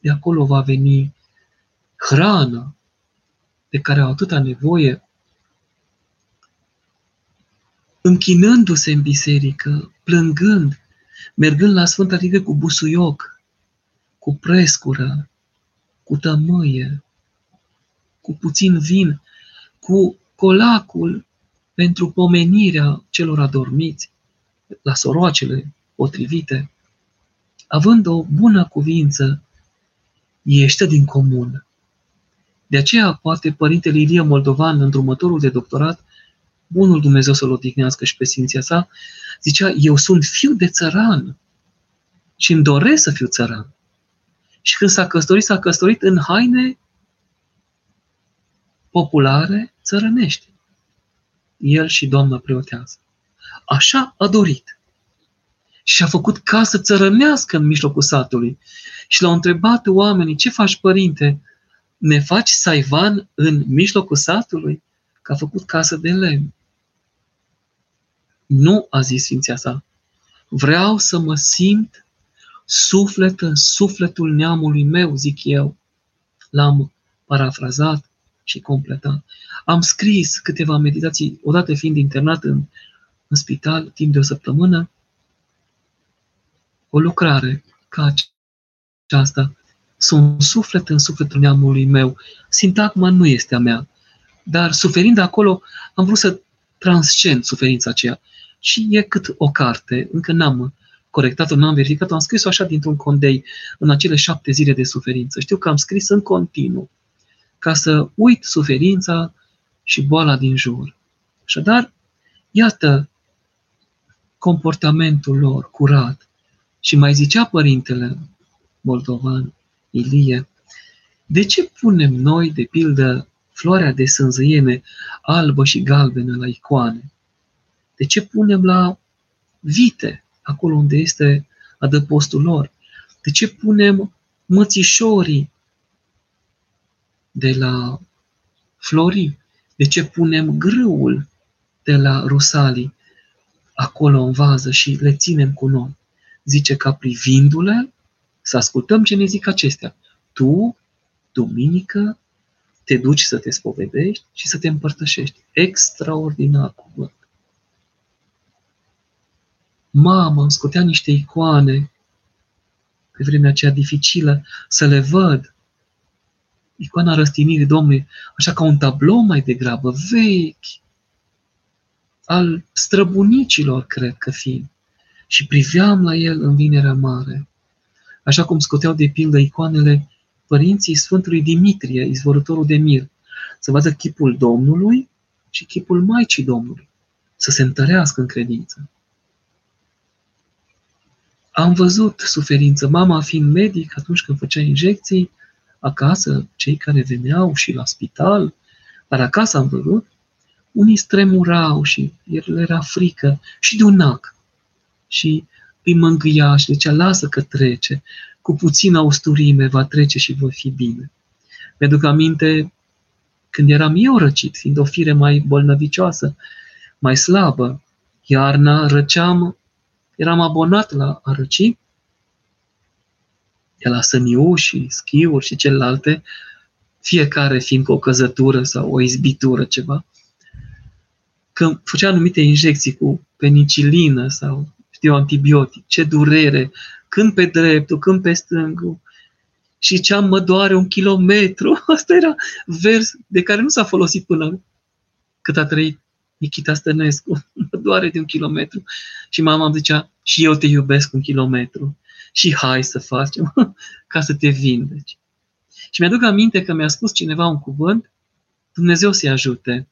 de acolo va veni hrana de care au atâta nevoie, închinându-se în biserică, plângând, mergând la Sfânta Ligă cu busuioc, cu prescură, cu tămâie, cu puțin vin, cu colacul pentru pomenirea celor adormiți, la soroacele potrivite, având o bună cuvință, iește din comun. De aceea, poate Părintele Ilie Moldovan, îndrumătorul de doctorat, bunul Dumnezeu să-l odihnească și pe simția sa, zicea, eu sunt fiu de țăran și îmi doresc să fiu țăran. Și când s-a căsătorit, s-a căsătorit în haine populare țărănești. El și doamna preotează. Așa a dorit. Și a făcut casă țărănească în mijlocul satului. Și l-au întrebat oamenii, ce faci, părinte? Ne faci saivan în mijlocul satului? Că a făcut casă de lemn. Nu, a zis Sfinția sa. Vreau să mă simt suflet în sufletul neamului meu, zic eu. L-am parafrazat și completat. Am scris câteva meditații, odată fiind internat în, în spital timp de o săptămână, o lucrare ca aceasta. Sunt suflet în sufletul neamului meu. Sintagma nu este a mea, dar suferind acolo, am vrut să transcend suferința aceea. Și e cât o carte, încă n-am corectat-o, n-am verificat-o, am scris-o așa dintr-un condei în acele șapte zile de suferință. Știu că am scris în continuu ca să uit suferința și boala din jur. Așadar, iată comportamentul lor curat. Și mai zicea părintele moldovan, Ilie, de ce punem noi, de pildă, floarea de sânzăiene albă și galbenă la icoane? De ce punem la vite, acolo unde este adăpostul lor? De ce punem mățișorii de la Flori? De ce punem grâul de la Rusalii acolo în vază și le ținem cu noi? Zice ca privindu-le să ascultăm ce ne zic acestea. Tu, duminică, te duci să te spovedești și să te împărtășești. Extraordinar cuvânt. Mama îmi scotea niște icoane pe vremea aceea dificilă să le văd icoana răstinirii Domnului, așa ca un tablou mai degrabă, vechi, al străbunicilor, cred că fiind. Și priveam la el în vinerea mare, așa cum scoteau de pildă icoanele părinții Sfântului Dimitrie, izvorătorul de mir, să vadă chipul Domnului și chipul Maicii Domnului, să se întărească în credință. Am văzut suferință. Mama fiind medic, atunci când făcea injecții, acasă, cei care veneau și la spital, dar acasă am văzut, unii stremurau și el era frică și de un nac. Și îi mângâia și zicea, lasă că trece, cu puțină austurime va trece și voi fi bine. Mi-aduc aminte când eram eu răcit, fiind o fire mai bolnăvicioasă, mai slabă, iarna răceam, eram abonat la a răci de la săniu și schiuri și celelalte, fiecare fiind cu o căzătură sau o izbitură, ceva. Când făcea anumite injecții cu penicilină sau, știu, antibiotic, ce durere, când pe dreptul, când pe stângul, și ce am mă doare un kilometru. Asta era vers de care nu s-a folosit până cât a trăit Nikita Stănescu. Mă doare de un kilometru. Și mama îmi zicea, și eu te iubesc un kilometru și hai să facem ca să te vindeci. Și mi-aduc aminte că mi-a spus cineva un cuvânt, Dumnezeu să-i ajute.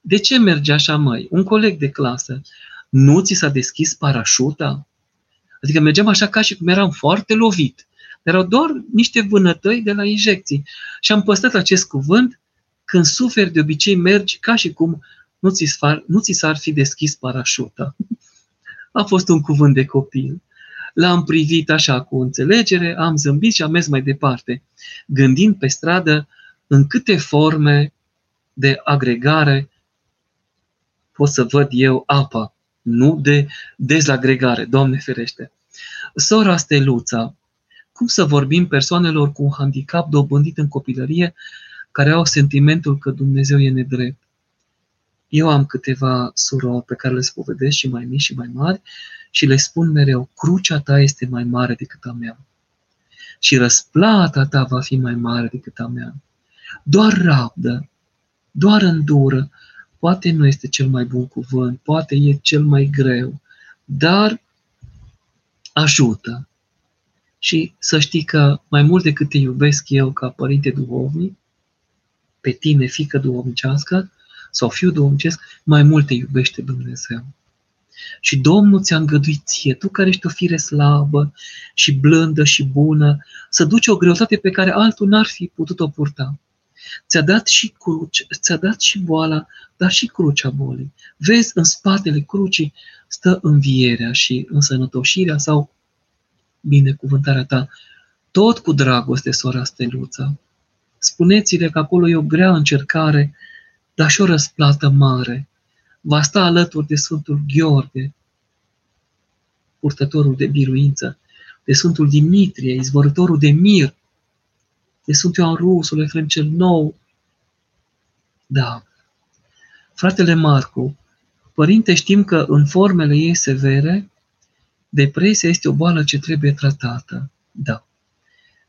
De ce merge așa, măi? Un coleg de clasă, nu ți s-a deschis parașuta? Adică mergeam așa ca și cum eram foarte lovit. Erau doar niște vânătăi de la injecții. Și am păstrat acest cuvânt, când suferi de obicei mergi ca și cum nu ți, s-ar, nu ți s-ar fi deschis parașuta. A fost un cuvânt de copil. L-am privit așa cu înțelegere, am zâmbit și am mers mai departe, gândind pe stradă în câte forme de agregare pot să văd eu apa, nu de dezagregare, Doamne ferește. Sora Steluța, cum să vorbim persoanelor cu un handicap dobândit în copilărie care au sentimentul că Dumnezeu e nedrept. Eu am câteva surori pe care le spovedesc și mai mici și mai mari și le spun mereu, crucea ta este mai mare decât a mea. Și răsplata ta va fi mai mare decât a mea. Doar rabdă, doar îndură. Poate nu este cel mai bun cuvânt, poate e cel mai greu, dar ajută. Și să știi că mai mult decât te iubesc eu ca părinte duhovnic, pe tine, fică duhovnicească, sau fiu duhovnicesc, mai mult te iubește Dumnezeu. Și Domnul ți-a îngăduit ție, tu care ești o fire slabă și blândă și bună, să duci o greutate pe care altul n-ar fi putut-o purta. Ți-a dat și cruce, ți-a dat și boala, dar și crucea bolii. Vezi, în spatele crucii stă învierea și însănătoșirea sau binecuvântarea ta. Tot cu dragoste, sora Steluța. Spuneți-le că acolo e o grea încercare, dar și o răsplată mare. Va sta alături de Sfântul Gheorghe, purtătorul de biruință, de Sfântul Dimitrie, izvorătorul de mir, de Sfântul Ioan Rusul, Efrem cel Nou. Da. Fratele Marcu, părinte, știm că în formele ei severe, depresia este o boală ce trebuie tratată. Da.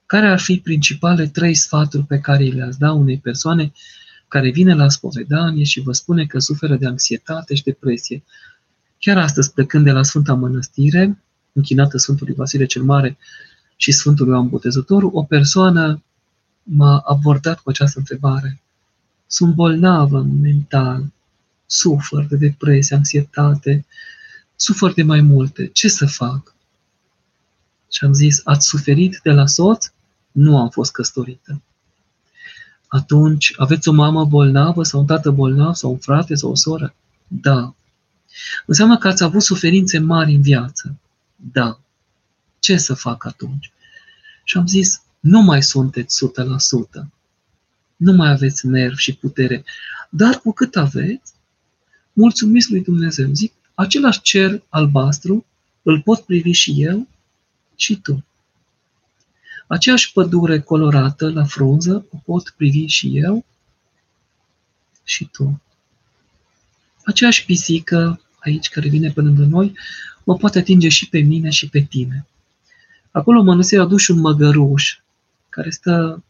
Care ar fi principale trei sfaturi pe care le-ați da unei persoane care vine la spovedanie și vă spune că suferă de anxietate și depresie? Chiar astăzi, plecând de la Sfânta Mănăstire, închinată Sfântului Vasile cel Mare și Sfântului Ioan Botezătorul, o persoană m-a abordat cu această întrebare. Sunt bolnavă mental, sufăr de depresie, anxietate, sufăr de mai multe. Ce să fac? Și am zis, ați suferit de la soț? Nu am fost căsătorită. Atunci, aveți o mamă bolnavă sau un tată bolnav sau un frate sau o soră? Da. Înseamnă că ați avut suferințe mari în viață? Da. Ce să fac atunci? Și am zis, nu mai sunteți 100%. Nu mai aveți nerv și putere. Dar cu cât aveți, mulțumiți lui Dumnezeu. Zic, același cer albastru îl pot privi și eu și tu. Aceeași pădure colorată la frunză o pot privi și eu și tu. Aceeași pisică aici care vine pe lângă noi mă poate atinge și pe mine și pe tine. Acolo mănăstirea a dus un măgăruș care stă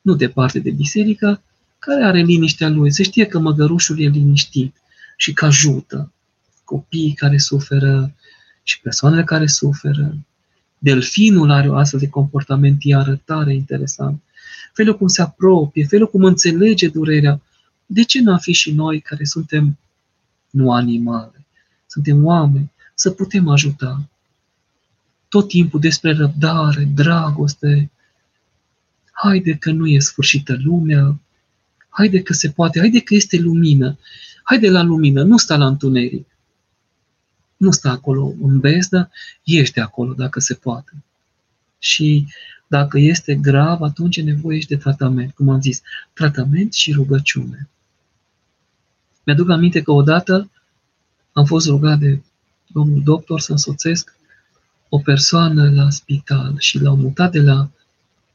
nu departe de biserică, care are liniștea lui. Se știe că măgărușul e liniștit și că ajută copiii care suferă și persoanele care suferă. Delfinul are o astfel de comportament iară tare interesant. Felul cum se apropie, felul cum înțelege durerea. De ce nu am fi și noi care suntem nu animale, suntem oameni, să putem ajuta? Tot timpul despre răbdare, dragoste, haide că nu e sfârșită lumea, haide că se poate, haide că este lumină, haide la lumină, nu sta la întuneric. Nu sta acolo în bezdă, ești acolo dacă se poate. Și dacă este grav, atunci e nevoie și de tratament, cum am zis, tratament și rugăciune. Mi-aduc aminte că odată am fost rugat de domnul doctor să însoțesc o persoană la spital și l-au mutat de la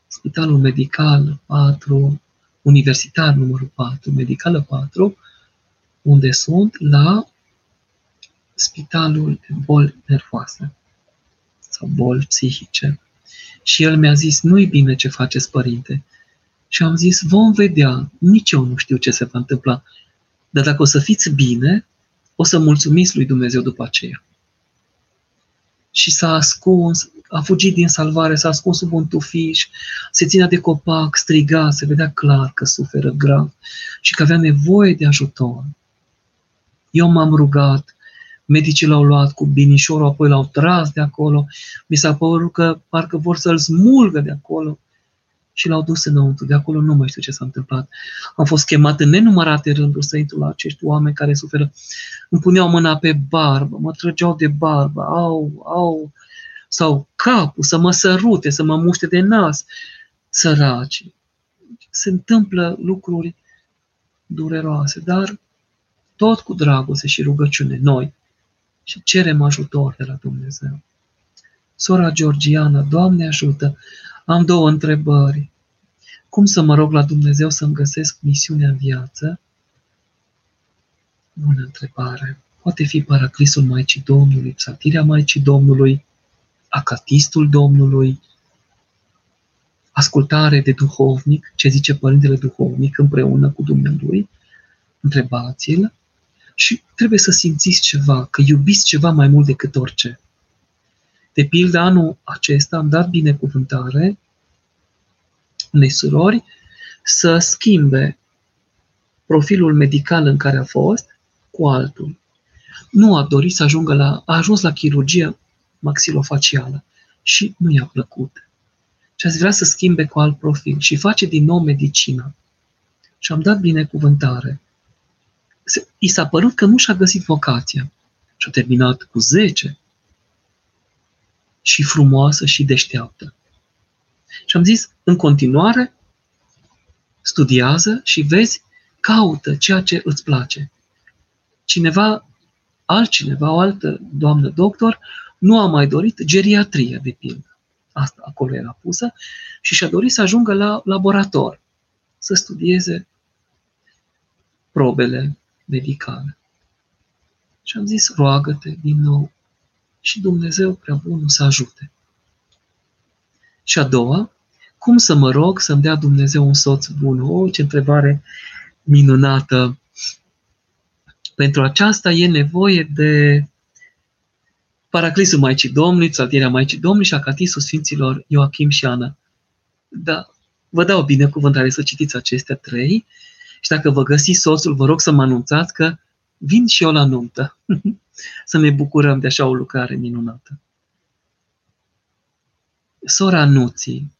Spitalul Medical 4, Universitar numărul 4, Medicală 4, unde sunt la Spitalul de boli nervoase sau boli psihice. Și el mi-a zis, nu-i bine ce faceți, părinte. Și am zis, vom vedea, nici eu nu știu ce se va întâmpla. Dar dacă o să fiți bine, o să mulțumiți lui Dumnezeu după aceea. Și s-a ascuns, a fugit din salvare, s-a ascuns sub un tufiș, se ținea de copac, striga, se vedea clar că suferă grav și că avea nevoie de ajutor. Eu m-am rugat, medicii l-au luat cu binișorul, apoi l-au tras de acolo, mi s-a părut că parcă vor să-l smulgă de acolo și l-au dus înăuntru. De acolo nu mai știu ce s-a întâmplat. Am fost chemat în nenumărate rânduri să intru la acești oameni care suferă. Îmi puneau mâna pe barbă, mă trăgeau de barbă, au, au, sau capul, să mă sărute, să mă muște de nas, săraci. Se întâmplă lucruri dureroase, dar tot cu dragoste și rugăciune, noi, și cerem ajutor de la Dumnezeu. Sora Georgiana, Doamne ajută, am două întrebări. Cum să mă rog la Dumnezeu să-mi găsesc misiunea în viață? Bună întrebare. Poate fi paraclisul Maicii Domnului, psaltirea Maicii Domnului, acatistul Domnului, ascultare de duhovnic, ce zice Părintele Duhovnic împreună cu Dumnezeu, întrebați-l și trebuie să simțiți ceva, că iubiți ceva mai mult decât orice. De pildă, anul acesta am dat binecuvântare unei surori să schimbe profilul medical în care a fost cu altul. Nu a dorit să ajungă la, a ajuns la chirurgie maxilofacială și nu i-a plăcut. Și ați vrea să schimbe cu alt profil și face din nou medicina. Și am dat binecuvântare. I s-a părut că nu și-a găsit vocația. Și a terminat cu 10. Și frumoasă și deșteaptă. Și am zis, în continuare, studiază și vezi, caută ceea ce îți place. Cineva, altcineva, o altă doamnă doctor, nu a mai dorit geriatrie, de pildă. Asta acolo era pusă și și-a dorit să ajungă la laborator, să studieze probele medicale. Și am zis, roagă-te din nou și Dumnezeu prea bun să ajute. Și a doua, cum să mă rog să-mi dea Dumnezeu un soț bun? O, ce întrebare minunată! Pentru aceasta e nevoie de Paraclisul Maicii Domnului, Psaltirea Maicii Domnului și Acatisul Sfinților Ioachim și Ana. Da, vă dau binecuvântare să citiți acestea trei și dacă vă găsiți soțul, vă rog să mă anunțați că vin și eu la nuntă. să ne bucurăm de așa o lucrare minunată. Sora Nuții,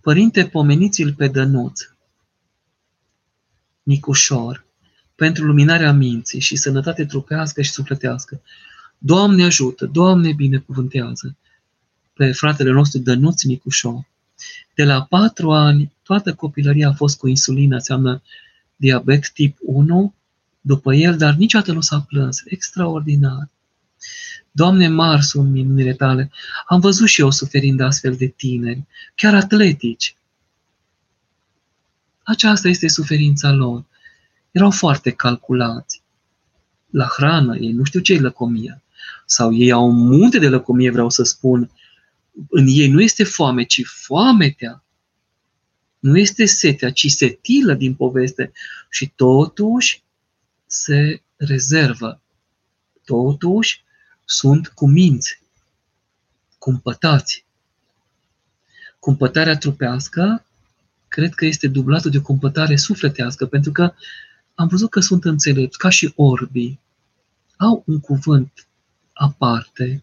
Părinte, pomeniți-l pe Dănuț, Nicușor, pentru luminarea minții și sănătate trupească și sufletească. Doamne ajută, Doamne binecuvântează pe fratele nostru Dănuț Nicușor. De la patru ani, toată copilăria a fost cu insulină, înseamnă diabet tip 1, după el, dar niciodată nu s-a plâns. Extraordinar. Doamne, mari sunt minunile tale. Am văzut și eu suferind astfel de tineri, chiar atletici. Aceasta este suferința lor. Erau foarte calculați. La hrană, ei nu știu ce e lăcomia. Sau ei au un munte de lăcomie, vreau să spun. În ei nu este foame, ci foametea. Nu este setea, ci setilă din poveste. Și totuși se rezervă. Totuși sunt cuminți, cumpătați. Cumpătarea trupească cred că este dublată de o cumpătare sufletească, pentru că am văzut că sunt înțelepți, ca și orbii. Au un cuvânt aparte.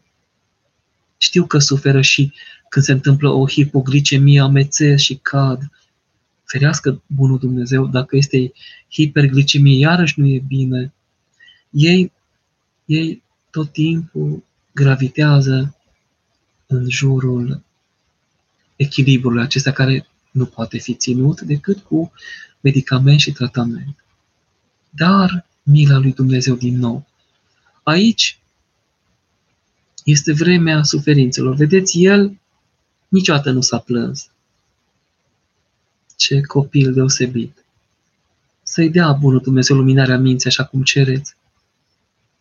Știu că suferă și când se întâmplă o hipoglicemie, amețesc și cad. Ferească bunul Dumnezeu, dacă este hiperglicemie, iarăși nu e bine. Ei, ei tot timpul gravitează în jurul echilibrului acesta care nu poate fi ținut decât cu medicament și tratament. Dar mila lui Dumnezeu din nou. Aici este vremea suferințelor. Vedeți, el niciodată nu s-a plâns. Ce copil deosebit! Să-i dea bunul Dumnezeu luminarea minții așa cum cereți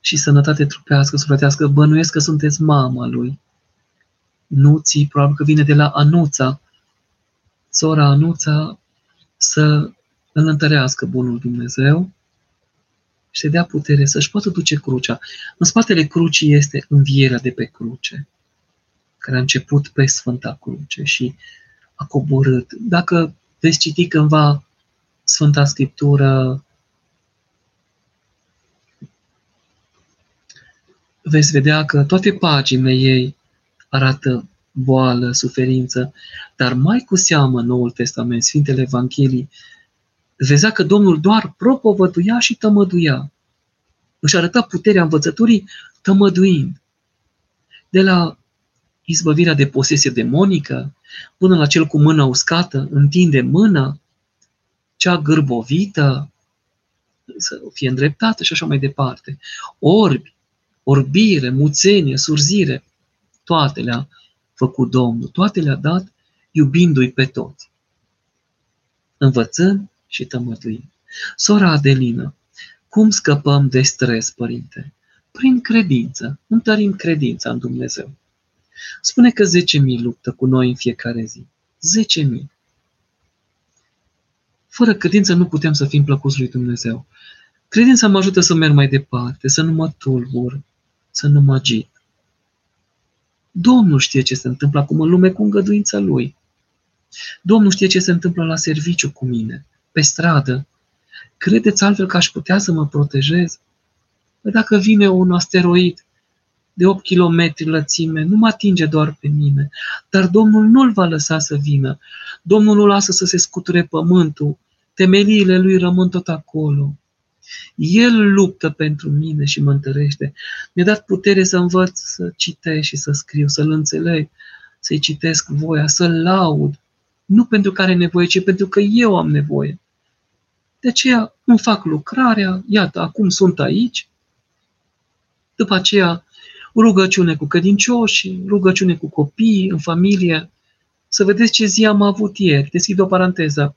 și sănătate trupească, sufletească, bănuiesc că sunteți mama lui. Nuții, probabil că vine de la Anuța, sora Anuța, să îl întărească bunul Dumnezeu și să dea putere să-și poată duce crucea. În spatele crucii este învierea de pe cruce, care a început pe Sfânta Cruce și a coborât. Dacă veți citi cândva Sfânta Scriptură, veți vedea că toate paginile ei arată boală, suferință, dar mai cu seamă Noul Testament, Sfintele Evanghelii, vedea că Domnul doar propovăduia și tămăduia. Își arăta puterea învățăturii tămăduind. De la izbăvirea de posesie demonică, până la cel cu mâna uscată, întinde mâna, cea gârbovită, să fie îndreptată și așa mai departe. Orbi, orbire, muțenie, surzire, toate le-a făcut Domnul, toate le-a dat iubindu-i pe toți. învățând și tămăduind. Sora Adelină, cum scăpăm de stres, părinte? Prin credință. Întărim credința în Dumnezeu. Spune că 10.000 luptă cu noi în fiecare zi. 10.000. Fără credință nu putem să fim plăcuți lui Dumnezeu. Credința mă ajută să merg mai departe, să nu mă tulbur, să nu mă agit. Domnul știe ce se întâmplă acum în lume cu îngăduința Lui. Domnul știe ce se întâmplă la serviciu cu mine, pe stradă. Credeți altfel că aș putea să mă protejez? Păi dacă vine un asteroid de 8 km lățime, nu mă atinge doar pe mine, dar Domnul nu-l va lăsa să vină. Domnul nu lasă să se scuture pământul, temeliile lui rămân tot acolo. El luptă pentru mine și mă întărește. Mi-a dat putere să învăț să citesc și să scriu, să-l înțeleg, să-i citesc voia, să-l laud. Nu pentru că are nevoie, ci pentru că eu am nevoie. De aceea îmi fac lucrarea, iată, acum sunt aici. După aceea, rugăciune cu credincioși, rugăciune cu copiii, în familie. Să vedeți ce zi am avut ieri. Deschid o paranteză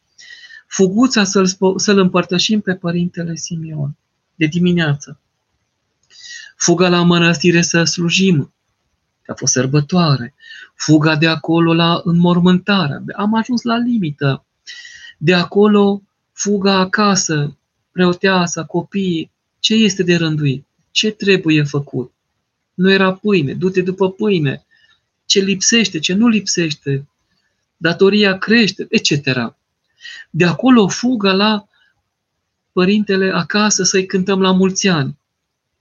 fuguța să-l, să-l împărtășim pe Părintele Simeon de dimineață. Fuga la mănăstire să slujim, că a fost sărbătoare. Fuga de acolo la înmormântare. Am ajuns la limită. De acolo fuga acasă, preoteasa, copiii. Ce este de rânduit? Ce trebuie făcut? Nu era pâine, du-te după pâine. Ce lipsește, ce nu lipsește, datoria crește, etc. De acolo fugă la părintele acasă să-i cântăm la mulți ani.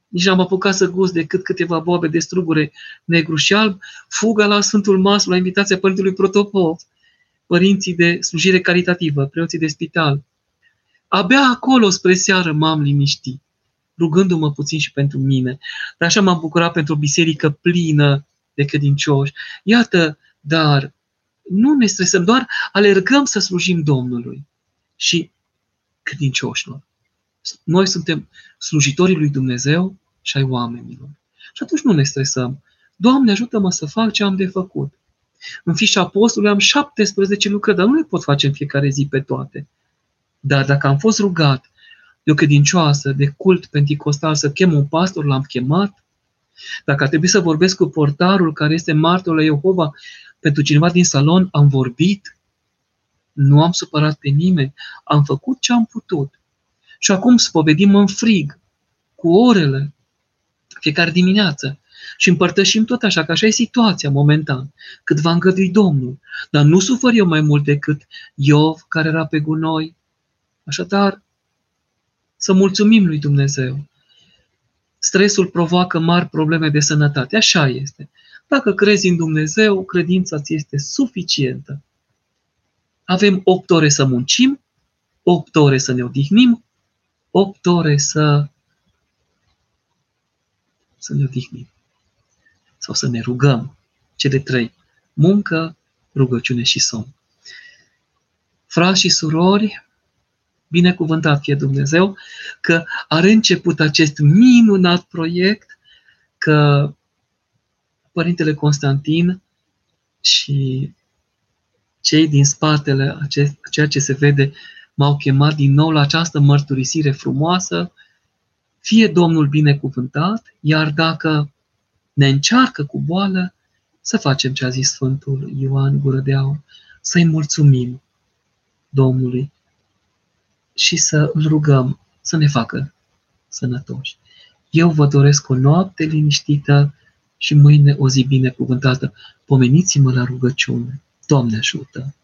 Nici n-am apucat să gust decât câteva boabe de strugure negru și alb, fuga la Sfântul Masu, la invitația Părintelui Protopop, părinții de slujire caritativă, preoții de spital. Abia acolo spre seară m-am liniștit, rugându-mă puțin și pentru mine. Dar așa m-am bucurat pentru o biserică plină de credincioși. Iată, dar nu ne stresăm, doar alergăm să slujim Domnului și credincioșilor. Noi suntem slujitorii lui Dumnezeu și ai oamenilor. Și atunci nu ne stresăm. Doamne, ajută-mă să fac ce am de făcut. În fișa apostolului am 17 lucrări, dar nu le pot face în fiecare zi pe toate. Dar dacă am fost rugat de o credincioasă, de cult penticostal, să chem un pastor, l-am chemat. Dacă ar trebui să vorbesc cu portarul care este martorul la Jehova, pentru cineva din salon am vorbit, nu am supărat pe nimeni, am făcut ce am putut. Și acum spovedim în frig, cu orele, fiecare dimineață. Și împărtășim tot așa, că așa e situația momentan, cât va îngădui Domnul. Dar nu sufăr eu mai mult decât Iov, care era pe gunoi. Așadar, să mulțumim lui Dumnezeu. Stresul provoacă mari probleme de sănătate, așa este. Dacă crezi în Dumnezeu, credința ți este suficientă. Avem 8 ore să muncim, 8 ore să ne odihnim, 8 ore să, să ne odihnim. Sau să ne rugăm. Cele trei. Muncă, rugăciune și somn. Frați și surori, binecuvântat fie Dumnezeu că are început acest minunat proiect, că Părintele Constantin și cei din spatele acest, ceea ce se vede m-au chemat din nou la această mărturisire frumoasă, fie Domnul binecuvântat, iar dacă ne încearcă cu boală, să facem ce a zis Sfântul Ioan Gură de Aur, să-i mulțumim Domnului și să îl rugăm să ne facă sănătoși. Eu vă doresc o noapte liniștită, și mâine o zi binecuvântată. Pomeniți-mă la rugăciune. Doamne ajută!